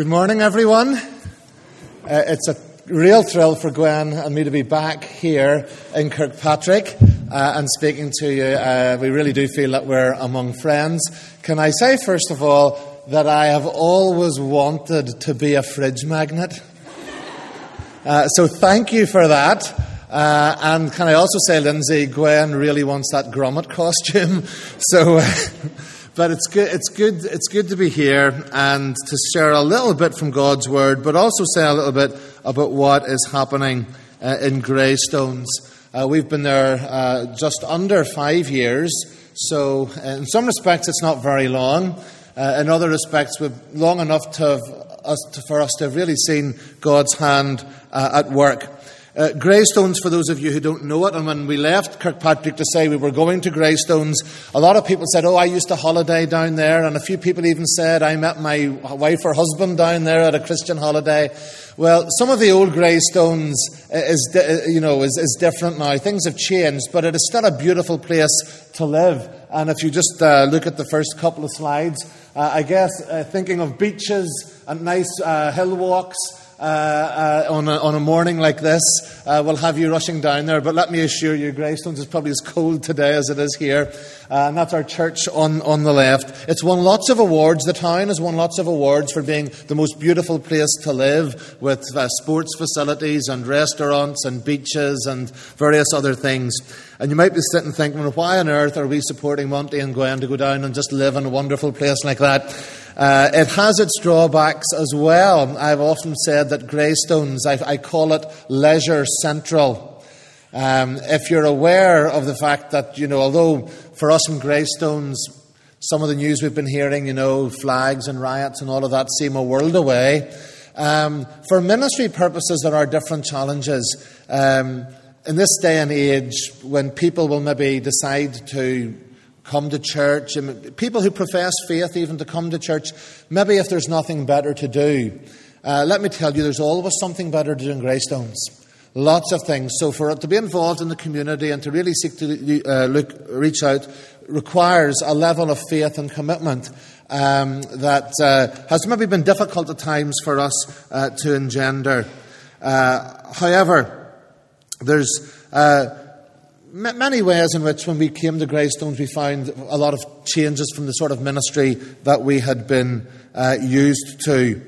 Good morning, everyone. Uh, it's a real thrill for Gwen and me to be back here in Kirkpatrick uh, and speaking to you. Uh, we really do feel that we're among friends. Can I say, first of all, that I have always wanted to be a fridge magnet? Uh, so thank you for that. Uh, and can I also say, Lindsay, Gwen really wants that Gromit costume. So. But it's good, it's, good, it's good to be here and to share a little bit from God's Word, but also say a little bit about what is happening uh, in Greystones. Uh, we've been there uh, just under five years, so in some respects it's not very long. Uh, in other respects, we've long enough to us, to, for us to have really seen God's hand uh, at work. Uh, Greystones, for those of you who don't know it, and when we left Kirkpatrick to say we were going to Greystones, a lot of people said, Oh, I used to holiday down there, and a few people even said, I met my wife or husband down there at a Christian holiday. Well, some of the old Greystones is, you know, is, is different now. Things have changed, but it is still a beautiful place to live. And if you just uh, look at the first couple of slides, uh, I guess uh, thinking of beaches and nice uh, hill walks, uh, uh, on, a, on a morning like this uh, will have you rushing down there. But let me assure you, Greystones is probably as cold today as it is here. Uh, and that's our church on, on the left. It's won lots of awards. The town has won lots of awards for being the most beautiful place to live with sports facilities and restaurants and beaches and various other things. And you might be sitting thinking, well, why on earth are we supporting Monty and Gwen to go down and just live in a wonderful place like that? Uh, it has its drawbacks as well. I've often said that Greystones, I, I call it leisure central. Um, if you're aware of the fact that, you know, although for us in Greystones, some of the news we've been hearing, you know, flags and riots and all of that seem a world away. Um, for ministry purposes, there are different challenges. Um, in this day and age, when people will maybe decide to come to church, people who profess faith even to come to church, maybe if there's nothing better to do. Uh, let me tell you, there's always something better to do in Greystones. Lots of things. So for to be involved in the community and to really seek to uh, look, reach out requires a level of faith and commitment um, that uh, has maybe been difficult at times for us uh, to engender. Uh, however, there's uh, many ways in which, when we came to Greystones, we found a lot of changes from the sort of ministry that we had been uh, used to.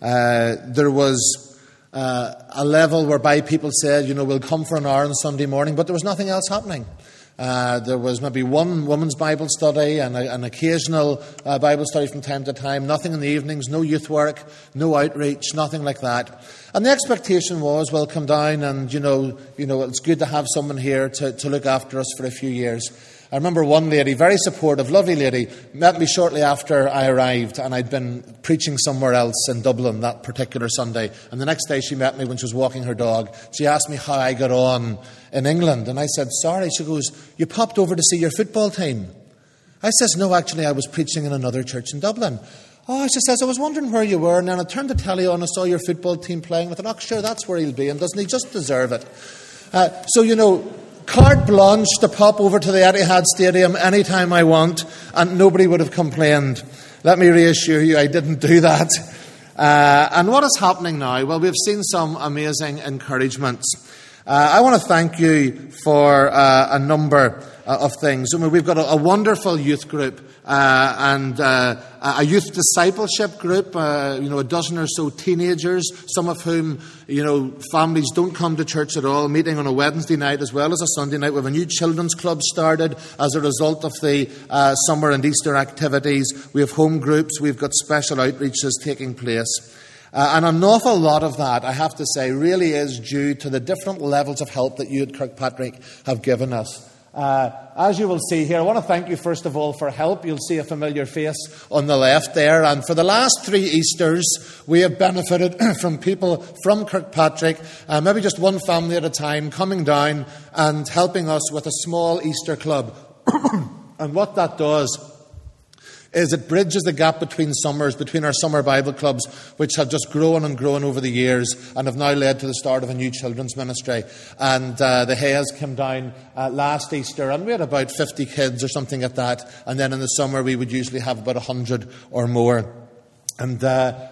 Uh, there was uh, a level whereby people said, you know, we'll come for an hour on Sunday morning, but there was nothing else happening. Uh, there was maybe one woman's Bible study and a, an occasional uh, Bible study from time to time. Nothing in the evenings, no youth work, no outreach, nothing like that. And the expectation was, well, come down and, you know, you know it's good to have someone here to, to look after us for a few years. I remember one lady, very supportive, lovely lady, met me shortly after I arrived, and I'd been preaching somewhere else in Dublin that particular Sunday. And the next day she met me when she was walking her dog. She asked me how I got on in England, and I said, Sorry. She goes, You popped over to see your football team. I says, No, actually, I was preaching in another church in Dublin. Oh, she says, I was wondering where you were, and then I turned the telly on and saw your football team playing. I thought, oh, sure, that's where he'll be, and doesn't he just deserve it? Uh, so, you know, carte blanche to pop over to the Etihad Stadium anytime I want, and nobody would have complained. Let me reassure you, I didn't do that. Uh, and what is happening now? Well, we've seen some amazing encouragements. Uh, I want to thank you for uh, a number uh, of things. I mean, we've got a, a wonderful youth group uh, and uh, a youth discipleship group, uh, you know, a dozen or so teenagers, some of whom, you know, families don't come to church at all, meeting on a Wednesday night as well as a Sunday night. We have a new children's club started as a result of the uh, summer and Easter activities. We have home groups, we've got special outreaches taking place. Uh, and an awful lot of that, I have to say, really is due to the different levels of help that you at Kirkpatrick have given us. Uh, as you will see here, I want to thank you first of all for help. You'll see a familiar face on the left there. And for the last three Easters, we have benefited from people from Kirkpatrick, uh, maybe just one family at a time, coming down and helping us with a small Easter club. and what that does is it bridges the gap between summers, between our summer Bible clubs, which have just grown and grown over the years and have now led to the start of a new children's ministry. And uh, the Hayes came down uh, last Easter, and we had about 50 kids or something at that. And then in the summer, we would usually have about 100 or more. And uh,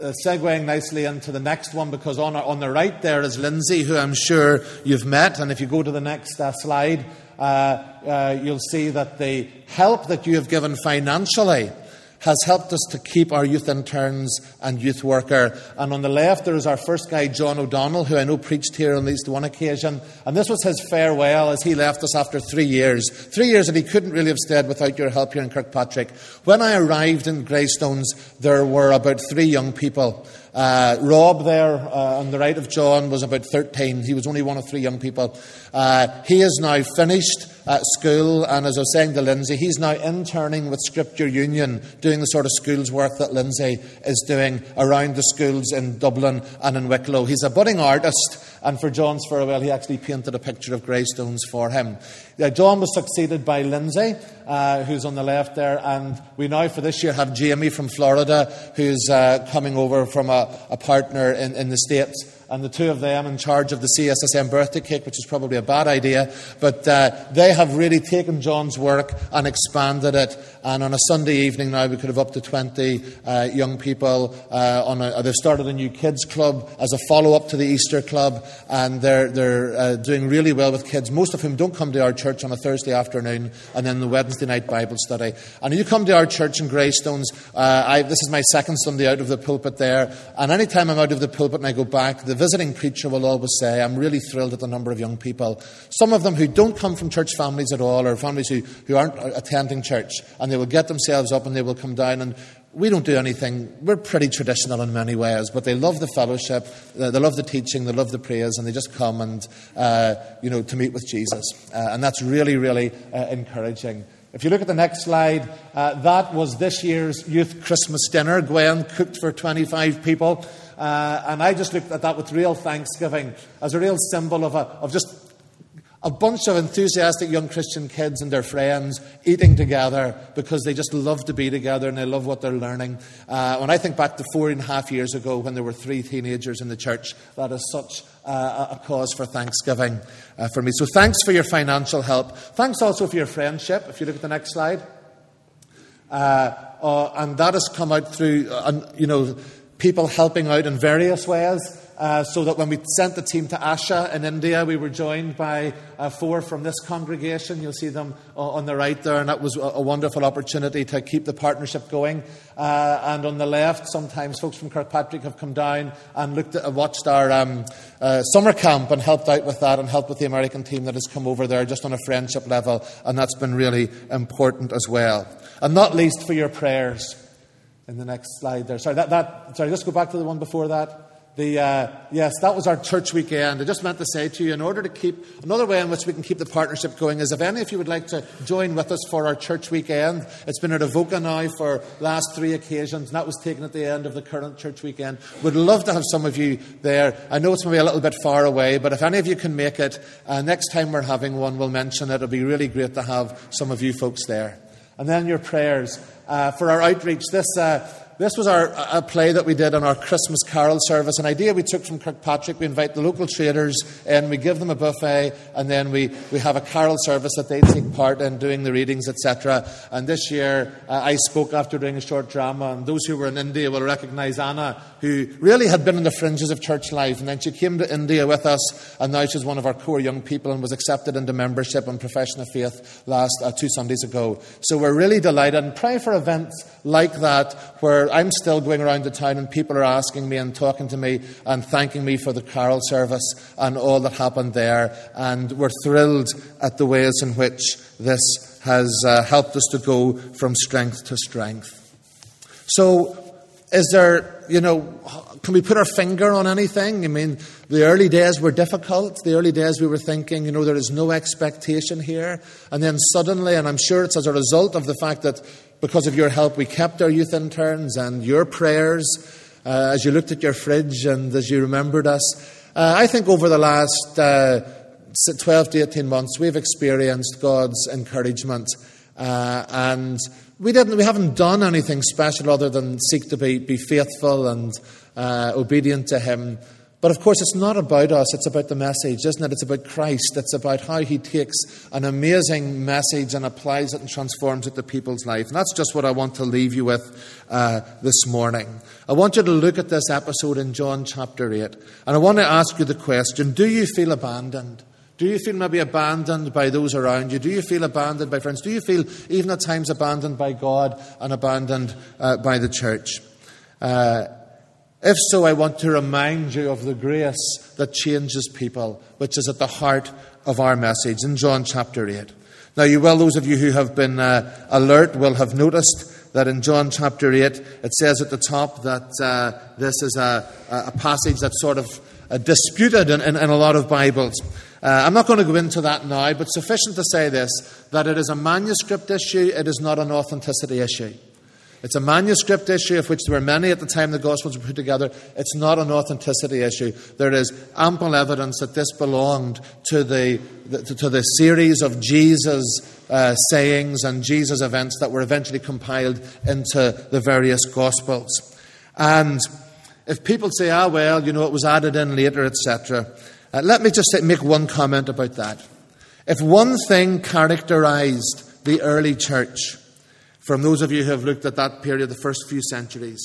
uh, segueing nicely into the next one because on, on the right there is Lindsay, who I'm sure you've met. And if you go to the next uh, slide, uh, uh, you'll see that the help that you have given financially has helped us to keep our youth interns and youth worker. And on the left, there is our first guy, John O'Donnell, who I know preached here on at least one occasion. And this was his farewell as he left us after three years. Three years that he couldn't really have stayed without your help here in Kirkpatrick. When I arrived in Greystones, there were about three young people. Uh, Rob, there uh, on the right of John, was about 13. He was only one of three young people. Uh, he is now finished at school, and as I was saying to Lindsay, he's now interning with Scripture Union, doing the sort of schools work that Lindsay is doing around the schools in Dublin and in Wicklow. He's a budding artist, and for John's farewell, he actually painted a picture of Greystones for him. John was succeeded by Lindsay, uh, who's on the left there, and we now for this year have Jamie from Florida, who's uh, coming over from a, a partner in, in the States and the two of them in charge of the CSSM birthday cake, which is probably a bad idea. But uh, they have really taken John's work and expanded it. And on a Sunday evening now, we could have up to 20 uh, young people. Uh, a, they've started a new kids club as a follow up to the Easter club, and they're, they're uh, doing really well with kids, most of whom don't come to our church on a Thursday afternoon and then the Wednesday night Bible study. And you come to our church in Greystones, uh, I, this is my second Sunday out of the pulpit there, and any time I'm out of the pulpit and I go back, the visiting preacher will always say, I'm really thrilled at the number of young people. Some of them who don't come from church families at all, or families who, who aren't attending church, and they will get themselves up and they will come down and we don't do anything. We're pretty traditional in many ways, but they love the fellowship, they love the teaching, they love the prayers, and they just come and, uh, you know, to meet with Jesus. Uh, and that's really, really uh, encouraging. If you look at the next slide, uh, that was this year's youth Christmas dinner. Gwen cooked for 25 people. Uh, and I just looked at that with real thanksgiving as a real symbol of, a, of just a bunch of enthusiastic young Christian kids and their friends eating together because they just love to be together and they love what they're learning. Uh, when I think back to four and a half years ago when there were three teenagers in the church, that is such uh, a cause for thanksgiving uh, for me. So thanks for your financial help. Thanks also for your friendship. If you look at the next slide. Uh, uh, and that has come out through, uh, you know, people helping out in various ways. Uh, so that when we sent the team to Asha in India, we were joined by uh, four from this congregation. You'll see them uh, on the right there, and that was a, wonderful opportunity to keep the partnership going. Uh, and on the left, sometimes folks from Kirkpatrick have come down and looked at, watched our um, uh, summer camp and helped out with that and helped with the American team that has come over there just on a friendship level, and that's been really important as well. And not least for your prayers in the next slide there. Sorry, that, that, sorry, just go back to the one before that. The, uh, yes, that was our church weekend. I just meant to say to you, in order to keep, another way in which we can keep the partnership going is if any of you would like to join with us for our church weekend, it's been at Avoca now for last three occasions, and that was taken at the end of the current church weekend. Would love to have some of you there. I know it's maybe a little bit far away, but if any of you can make it, uh, next time we're having one, we'll mention it. It'll be really great to have some of you folks there. And then your prayers uh, for our outreach. This, uh, this was our, a play that we did on our Christmas carol service, an idea we took from Kirkpatrick. We invite the local traders and we give them a buffet, and then we, we have a carol service that they take part in doing the readings, etc. And this year, uh, I spoke after doing a short drama, and those who were in India will recognize Anna, who really had been on the fringes of church life, and then she came to India with us, and now she's one of our core young people and was accepted into membership and profession of faith last uh, two Sundays ago. So we're really delighted, and pray for events like that where I'm still going around the town and people are asking me and talking to me and thanking me for the carol service and all that happened there. And we're thrilled at the ways in which this has uh, helped us to go from strength to strength. So, is there, you know, can we put our finger on anything? I mean, the early days were difficult. The early days we were thinking, you know, there is no expectation here. And then suddenly, and I'm sure it's as a result of the fact that because of your help, we kept our youth interns and your prayers uh, as you looked at your fridge and as you remembered us. Uh, I think over the last uh, 12 to 18 months, we've experienced God's encouragement. Uh, and we, didn't, we haven't done anything special other than seek to be, be faithful and uh, obedient to Him. But of course, it's not about us, it's about the message, isn't it? It's about Christ. It's about how he takes an amazing message and applies it and transforms it to people's life. And that's just what I want to leave you with uh, this morning. I want you to look at this episode in John chapter 8. And I want to ask you the question Do you feel abandoned? Do you feel maybe abandoned by those around you? Do you feel abandoned by friends? Do you feel even at times abandoned by God and abandoned uh, by the church? Uh, if so, I want to remind you of the grace that changes people, which is at the heart of our message in John chapter 8. Now, you will, those of you who have been uh, alert, will have noticed that in John chapter 8, it says at the top that uh, this is a, a, passage that's sort of uh, disputed in, in, in, a lot of Bibles. Uh, I'm not going to go into that now, but sufficient to say this that it is a manuscript issue, it is not an authenticity issue. It's a manuscript issue, of which there were many at the time the Gospels were put together. It's not an authenticity issue. There is ample evidence that this belonged to the, to the series of Jesus' uh, sayings and Jesus' events that were eventually compiled into the various Gospels. And if people say, ah, well, you know, it was added in later, etc., uh, let me just make one comment about that. If one thing characterized the early church, from those of you who have looked at that period, the first few centuries.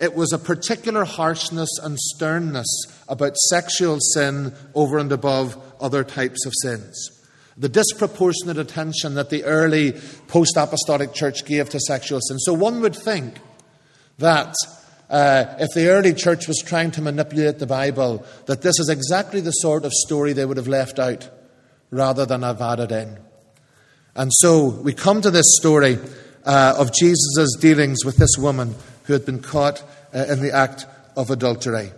It was a particular harshness and sternness about sexual sin over and above other types of sins. The disproportionate attention that the early post apostolic church gave to sexual sin. So one would think that uh, if the early church was trying to manipulate the Bible, that this is exactly the sort of story they would have left out rather than have added in. And so we come to this story uh, of Jesus' dealings with this woman who had been caught uh, in the act of adultery.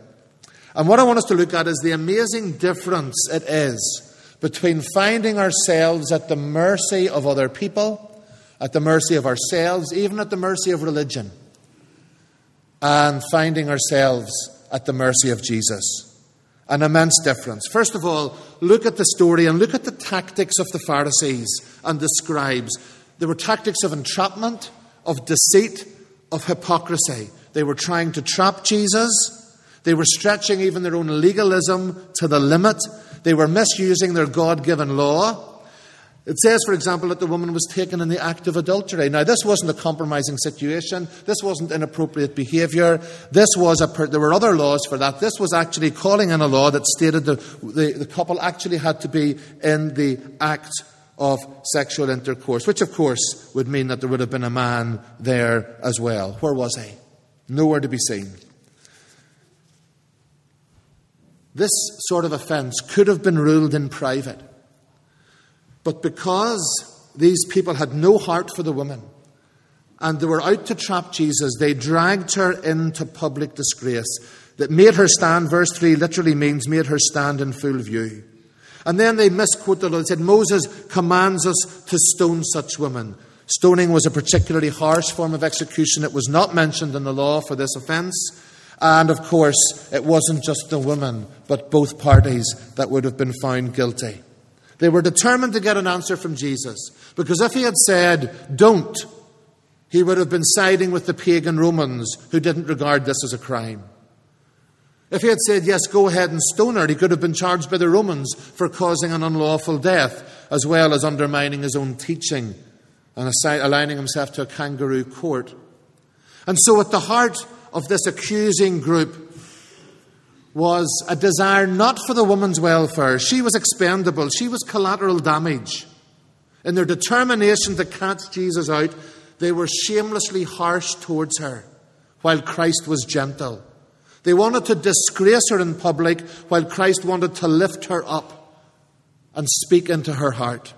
And what I want us to look at is the amazing difference it is between finding ourselves at the mercy of other people, at the mercy of ourselves, even at the mercy of religion, and finding ourselves at the mercy of Jesus. An immense difference. First of all, look at the story and look at the tactics of the Pharisees and the scribes. There were tactics of entrapment, of deceit, of hypocrisy. They were trying to trap Jesus. They were stretching even their own legalism to the limit. They were misusing their God given law. It says, for example, that the woman was taken in the act of adultery. Now, this wasn't a compromising situation. This wasn't inappropriate behaviour. This was a, per- there were other laws for that. This was actually calling in a law that stated that the, the couple actually had to be in the act of sexual intercourse, which of course would mean that there would have been a man there as well. Where was he? Nowhere to be seen. This sort of offence could have been ruled in private. But because these people had no heart for the woman and they were out to trap Jesus, they dragged her into public disgrace. That made her stand, verse 3 literally means made her stand in full view. And then they misquote the law. They said, Moses commands us to stone such women. Stoning was a particularly harsh form of execution. It was not mentioned in the law for this offence. And of course, it wasn't just the woman, but both parties that would have been found guilty. They were determined to get an answer from Jesus. Because if he had said, don't, he would have been siding with the pagan Romans who didn't regard this as a crime. If he had said, Yes, go ahead and stone her, he could have been charged by the Romans for causing an unlawful death, as well as undermining his own teaching and aligning himself to a kangaroo court. And so, at the heart of this accusing group was a desire not for the woman's welfare. She was expendable, she was collateral damage. In their determination to catch Jesus out, they were shamelessly harsh towards her, while Christ was gentle. They wanted to disgrace her in public while Christ wanted to lift her up and speak into her heart.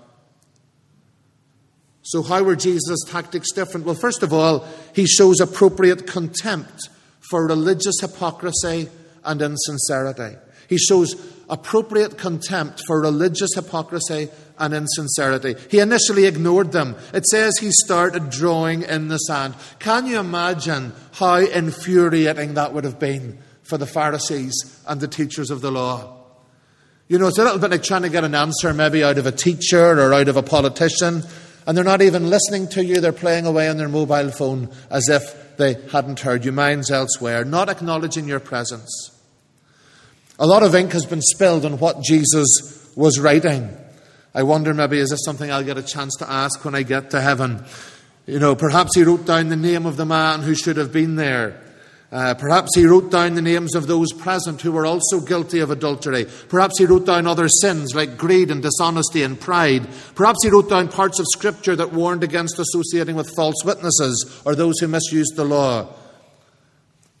So, how were Jesus' tactics different? Well, first of all, he shows appropriate contempt for religious hypocrisy and insincerity. He shows appropriate contempt for religious hypocrisy and insincerity. He initially ignored them. It says he started drawing in the sand. Can you imagine how infuriating that would have been for the Pharisees and the teachers of the law? You know, it's a little bit like trying to get an answer maybe out of a teacher or out of a politician, and they're not even listening to you. They're playing away on their mobile phone as if they hadn't heard you, minds elsewhere, not acknowledging your presence. A lot of ink has been spilled on what Jesus was writing. I wonder maybe is this something I'll get a chance to ask when I get to heaven? You know, perhaps he wrote down the name of the man who should have been there. Uh, perhaps he wrote down the names of those present who were also guilty of adultery. Perhaps he wrote down other sins like greed and dishonesty and pride. Perhaps he wrote down parts of Scripture that warned against associating with false witnesses or those who misused the law.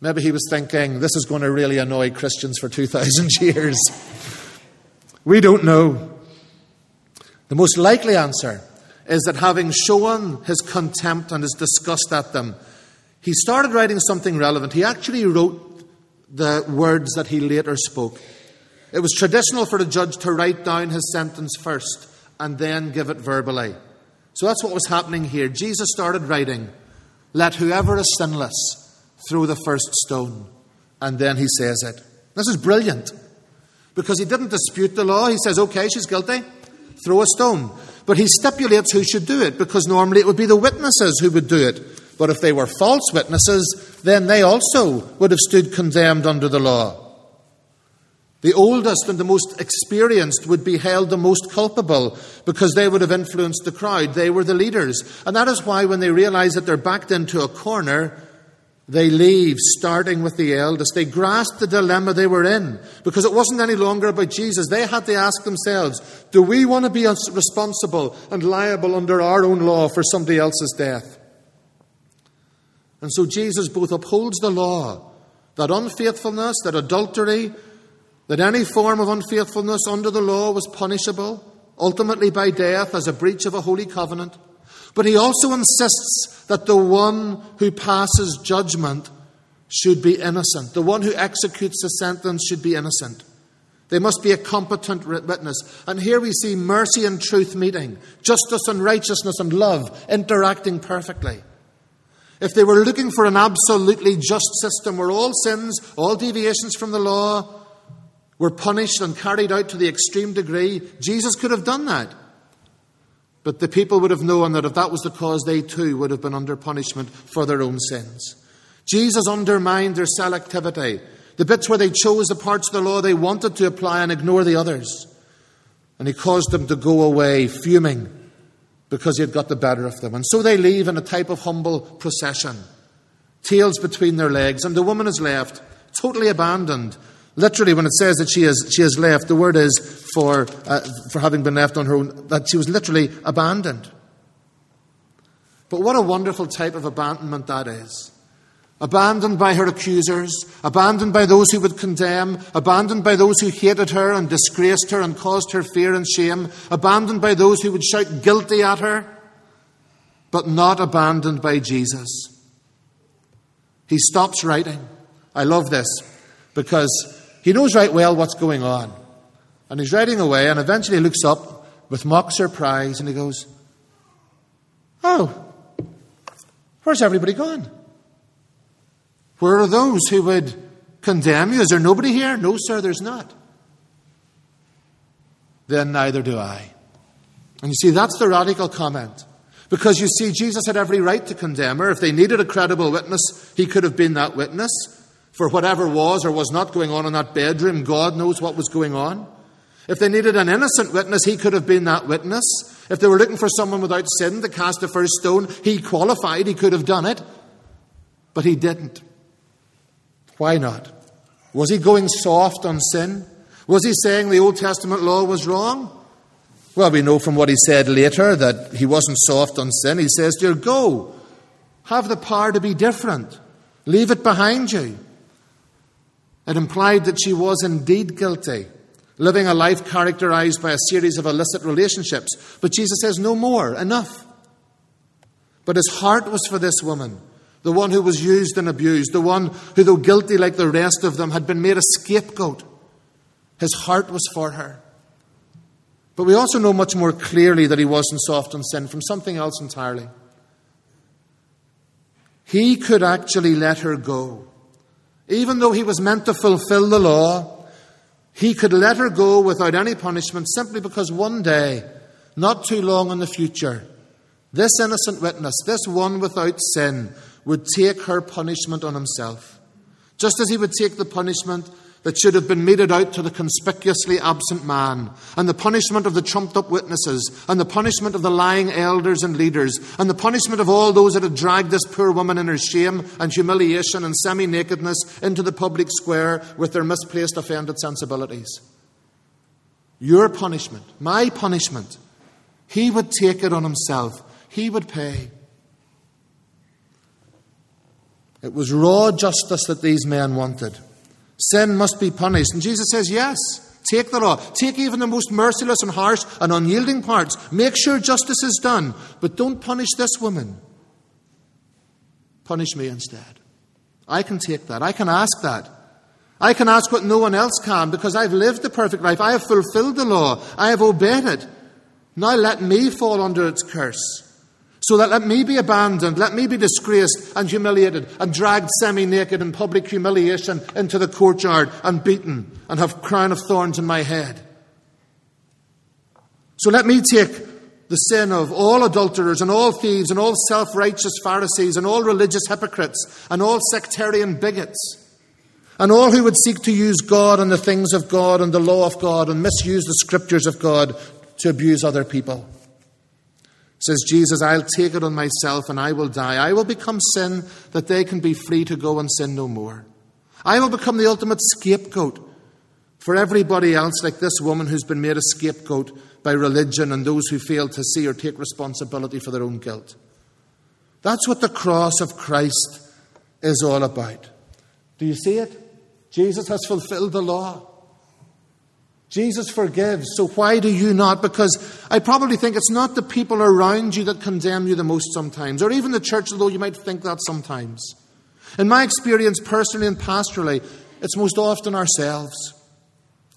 Maybe he was thinking, this is going to really annoy Christians for 2,000 years. We don't know. The most likely answer is that having shown his contempt and his disgust at them, he started writing something relevant. He actually wrote the words that he later spoke. It was traditional for a judge to write down his sentence first and then give it verbally. So that's what was happening here. Jesus started writing, Let whoever is sinless throw the first stone. And then he says it. This is brilliant because he didn't dispute the law. He says, Okay, she's guilty, throw a stone. But he stipulates who should do it because normally it would be the witnesses who would do it. But if they were false witnesses, then they also would have stood condemned under the law. The oldest and the most experienced would be held the most culpable because they would have influenced the crowd. They were the leaders. And that is why, when they realize that they're backed into a corner, they leave, starting with the eldest. They grasp the dilemma they were in because it wasn't any longer about Jesus. They had to ask themselves do we want to be responsible and liable under our own law for somebody else's death? And so Jesus both upholds the law, that unfaithfulness, that adultery, that any form of unfaithfulness under the law was punishable, ultimately by death as a breach of a holy covenant. But he also insists that the one who passes judgment should be innocent. The one who executes the sentence should be innocent. They must be a competent witness. And here we see mercy and truth meeting, justice and righteousness and love interacting perfectly. If they were looking for an absolutely just system where all sins, all deviations from the law were punished and carried out to the extreme degree, Jesus could have done that. But the people would have known that if that was the cause, they too would have been under punishment for their own sins. Jesus undermined their selectivity, the bits where they chose the parts of the law they wanted to apply and ignore the others. And he caused them to go away fuming because he had got the better of them. And so they leave in a type of humble procession, tails between their legs, and the woman is left totally abandoned. Literally, when it says that she has, she has left, the word is for, uh, for having been left on her own, that she was literally abandoned. But what a wonderful type of abandonment that is abandoned by her accusers, abandoned by those who would condemn, abandoned by those who hated her and disgraced her and caused her fear and shame, abandoned by those who would shout guilty at her, but not abandoned by Jesus. He stops writing. I love this because he knows right well what's going on. And he's riding away and eventually he looks up with mock surprise and he goes, Oh, where's everybody gone? Where are those who would condemn you? Is there nobody here? No, sir, there's not. Then neither do I. And you see, that's the radical comment. Because you see, Jesus had every right to condemn her. If they needed a credible witness, he could have been that witness. For whatever was or was not going on in that bedroom, God knows what was going on. If they needed an innocent witness, he could have been that witness. If they were looking for someone without sin to cast the first stone, he qualified, he could have done it. But he didn't. Why not? Was he going soft on sin? Was he saying the Old Testament law was wrong? Well, we know from what he said later that he wasn't soft on sin. He says, Dear, go. Have the power to be different. Leave it behind you. It implied that she was indeed guilty, living a life characterized by a series of illicit relationships. But Jesus says, No more, enough. But his heart was for this woman the one who was used and abused, the one who, though guilty like the rest of them, had been made a scapegoat. His heart was for her. But we also know much more clearly that he wasn't soft on sin from something else entirely. He could actually let her go. Even though he was meant to fulfill the law, he could let her go without any punishment simply because one day, not too long in the future, this innocent witness, this one without sin, would take her punishment on himself. Just as he would take the punishment that should have been meted out to the conspicuously absent man, and the punishment of the trumped up witnesses, and the punishment of the lying elders and leaders, and the punishment of all those that had dragged this poor woman in her shame and humiliation and semi nakedness into the public square with their misplaced offended sensibilities. Your punishment, my punishment, he would take it on himself, he would pay. It was raw justice that these men wanted. Sin must be punished. And Jesus says, Yes, take the law. Take even the most merciless and harsh and unyielding parts. Make sure justice is done. But don't punish this woman. Punish me instead. I can take that. I can ask that. I can ask what no one else can because I've lived the perfect life. I have fulfilled the law. I have obeyed it. Now let me fall under its curse. So that let me be abandoned, let me be disgraced and humiliated and dragged semi naked in public humiliation into the courtyard and beaten and have crown of thorns in my head. So let me take the sin of all adulterers and all thieves and all self righteous Pharisees and all religious hypocrites and all sectarian bigots and all who would seek to use God and the things of God and the law of God and misuse the scriptures of God to abuse other people. Says Jesus, I'll take it on myself and I will die. I will become sin that they can be free to go and sin no more. I will become the ultimate scapegoat for everybody else, like this woman who's been made a scapegoat by religion and those who fail to see or take responsibility for their own guilt. That's what the cross of Christ is all about. Do you see it? Jesus has fulfilled the law. Jesus forgives, so why do you not? Because I probably think it's not the people around you that condemn you the most sometimes, or even the church, although you might think that sometimes. In my experience, personally and pastorally, it's most often ourselves.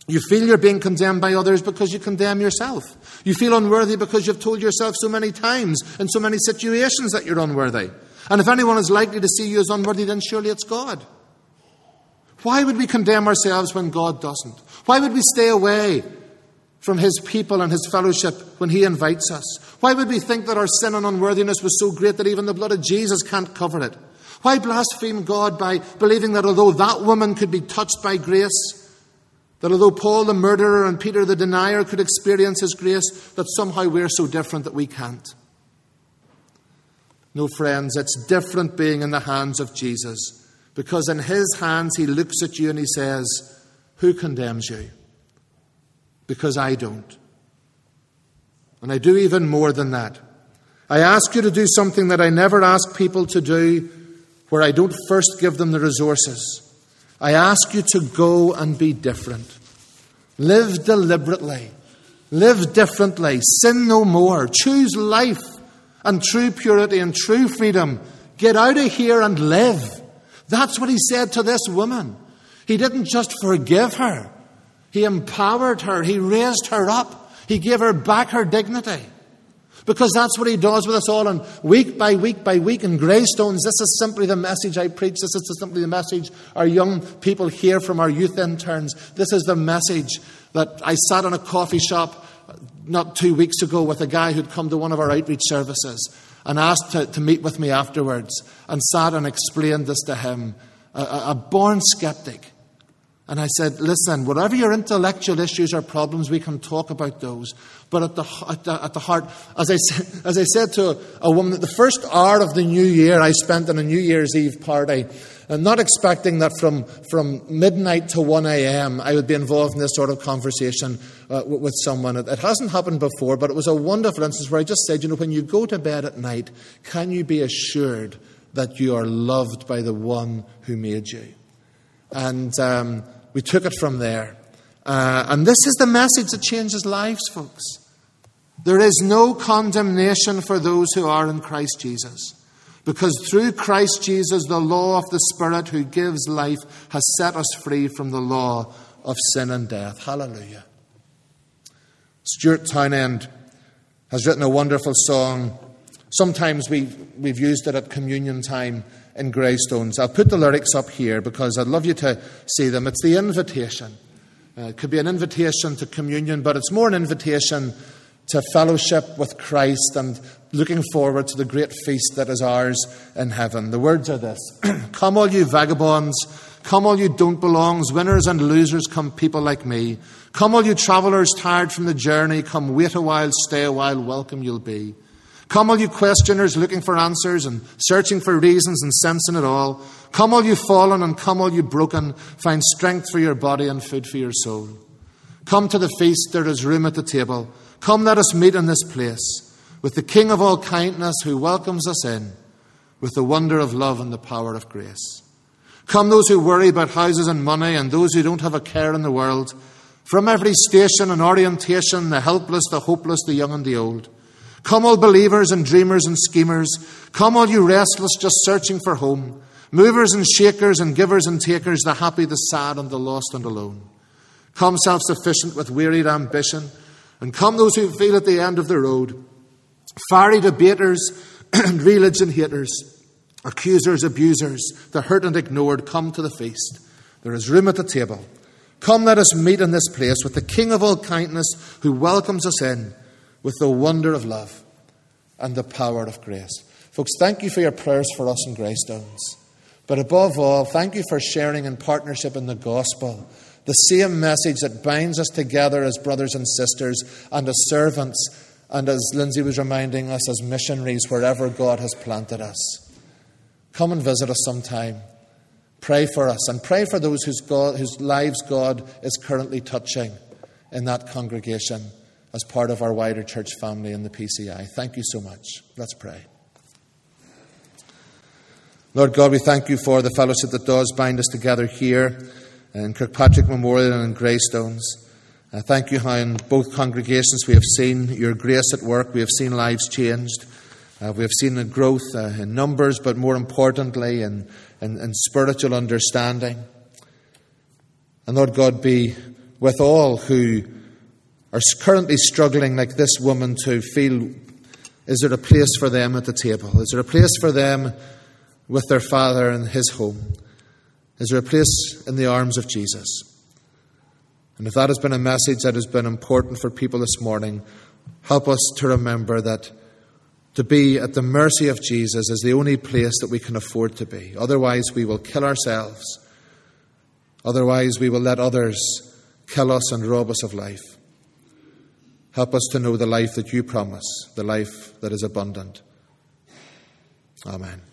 You feel you're being condemned by others because you condemn yourself. You feel unworthy because you've told yourself so many times in so many situations that you're unworthy. And if anyone is likely to see you as unworthy, then surely it's God. Why would we condemn ourselves when God doesn't? Why would we stay away from His people and His fellowship when He invites us? Why would we think that our sin and unworthiness was so great that even the blood of Jesus can't cover it? Why blaspheme God by believing that although that woman could be touched by grace, that although Paul the murderer and Peter the denier could experience His grace, that somehow we're so different that we can't? No, friends, it's different being in the hands of Jesus. Because in his hands, he looks at you and he says, Who condemns you? Because I don't. And I do even more than that. I ask you to do something that I never ask people to do, where I don't first give them the resources. I ask you to go and be different. Live deliberately. Live differently. Sin no more. Choose life and true purity and true freedom. Get out of here and live. That's what he said to this woman. He didn't just forgive her, he empowered her, he raised her up, he gave her back her dignity. Because that's what he does with us all. And week by week by week in Greystones, this is simply the message I preach. This is simply the message our young people hear from our youth interns. This is the message that I sat in a coffee shop uh, not two weeks ago with a guy who'd come to one of our outreach services and asked to, to meet with me afterwards and sat and explained this to him, a, a born skeptic. And I said, listen, whatever your intellectual issues or problems, we can talk about those. But at the, at the, at the heart, as I, said, as I said to a woman, the first hour of the new year I spent in a New Year's Eve party, and not expecting that from, from midnight to 1 a.m. I would be involved in this sort of conversation uh, with, with someone. It, it hasn't happened before, but it was a wonderful instance where I just said, you know, when you go to bed at night, can you be assured that you are loved by the one who made you? And um, we took it from there. Uh, and this is the message that changes lives, folks. There is no condemnation for those who are in Christ Jesus. Because through Christ Jesus, the law of the Spirit who gives life has set us free from the law of sin and death. Hallelujah. Stuart Townend has written a wonderful song. Sometimes we, we've used it at communion time in Greystones. I'll put the lyrics up here because I'd love you to see them. It's the invitation. Uh, it could be an invitation to communion, but it's more an invitation to fellowship with Christ and looking forward to the great feast that is ours in heaven. The words are this Come, all you vagabonds, Come, all you don't belongs, winners and losers, come, people like me. Come, all you travellers tired from the journey, come, wait a while, stay a while, welcome you'll be. Come, all you questioners looking for answers and searching for reasons and sensing it all. Come, all you fallen, and come, all you broken, find strength for your body and food for your soul. Come to the feast, there is room at the table. Come, let us meet in this place with the King of all kindness who welcomes us in with the wonder of love and the power of grace. Come, those who worry about houses and money, and those who don't have a care in the world. From every station and orientation, the helpless, the hopeless, the young and the old. Come, all believers and dreamers and schemers. Come, all you restless, just searching for home. Movers and shakers and givers and takers, the happy, the sad, and the lost and alone. Come, self sufficient with wearied ambition. And come, those who feel at the end of the road. Fiery debaters and religion haters, accusers, abusers, the hurt and ignored, come to the feast. There is room at the table. Come, let us meet in this place with the King of all kindness who welcomes us in with the wonder of love and the power of grace. Folks, thank you for your prayers for us in Greystones. But above all, thank you for sharing in partnership in the gospel, the same message that binds us together as brothers and sisters and as servants and as Lindsay was reminding us, as missionaries wherever God has planted us. Come and visit us sometime. Pray for us and pray for those whose, God, whose lives God is currently touching in that congregation as part of our wider church family in the PCI. Thank you so much. Let's pray. Lord God, we thank you for the fellowship that does bind us together here in Kirkpatrick Memorial and in Greystones. I thank you how in both congregations we have seen your grace at work. We have seen lives changed. Uh, we have seen a growth uh, in numbers, but more importantly, in, in, in spiritual understanding. And Lord God, be with all who are currently struggling, like this woman, to feel is there a place for them at the table? Is there a place for them with their Father in His home? Is there a place in the arms of Jesus? And if that has been a message that has been important for people this morning, help us to remember that to be at the mercy of Jesus is the only place that we can afford to be. Otherwise, we will kill ourselves. Otherwise, we will let others kill us and rob us of life. Help us to know the life that you promise, the life that is abundant. Amen.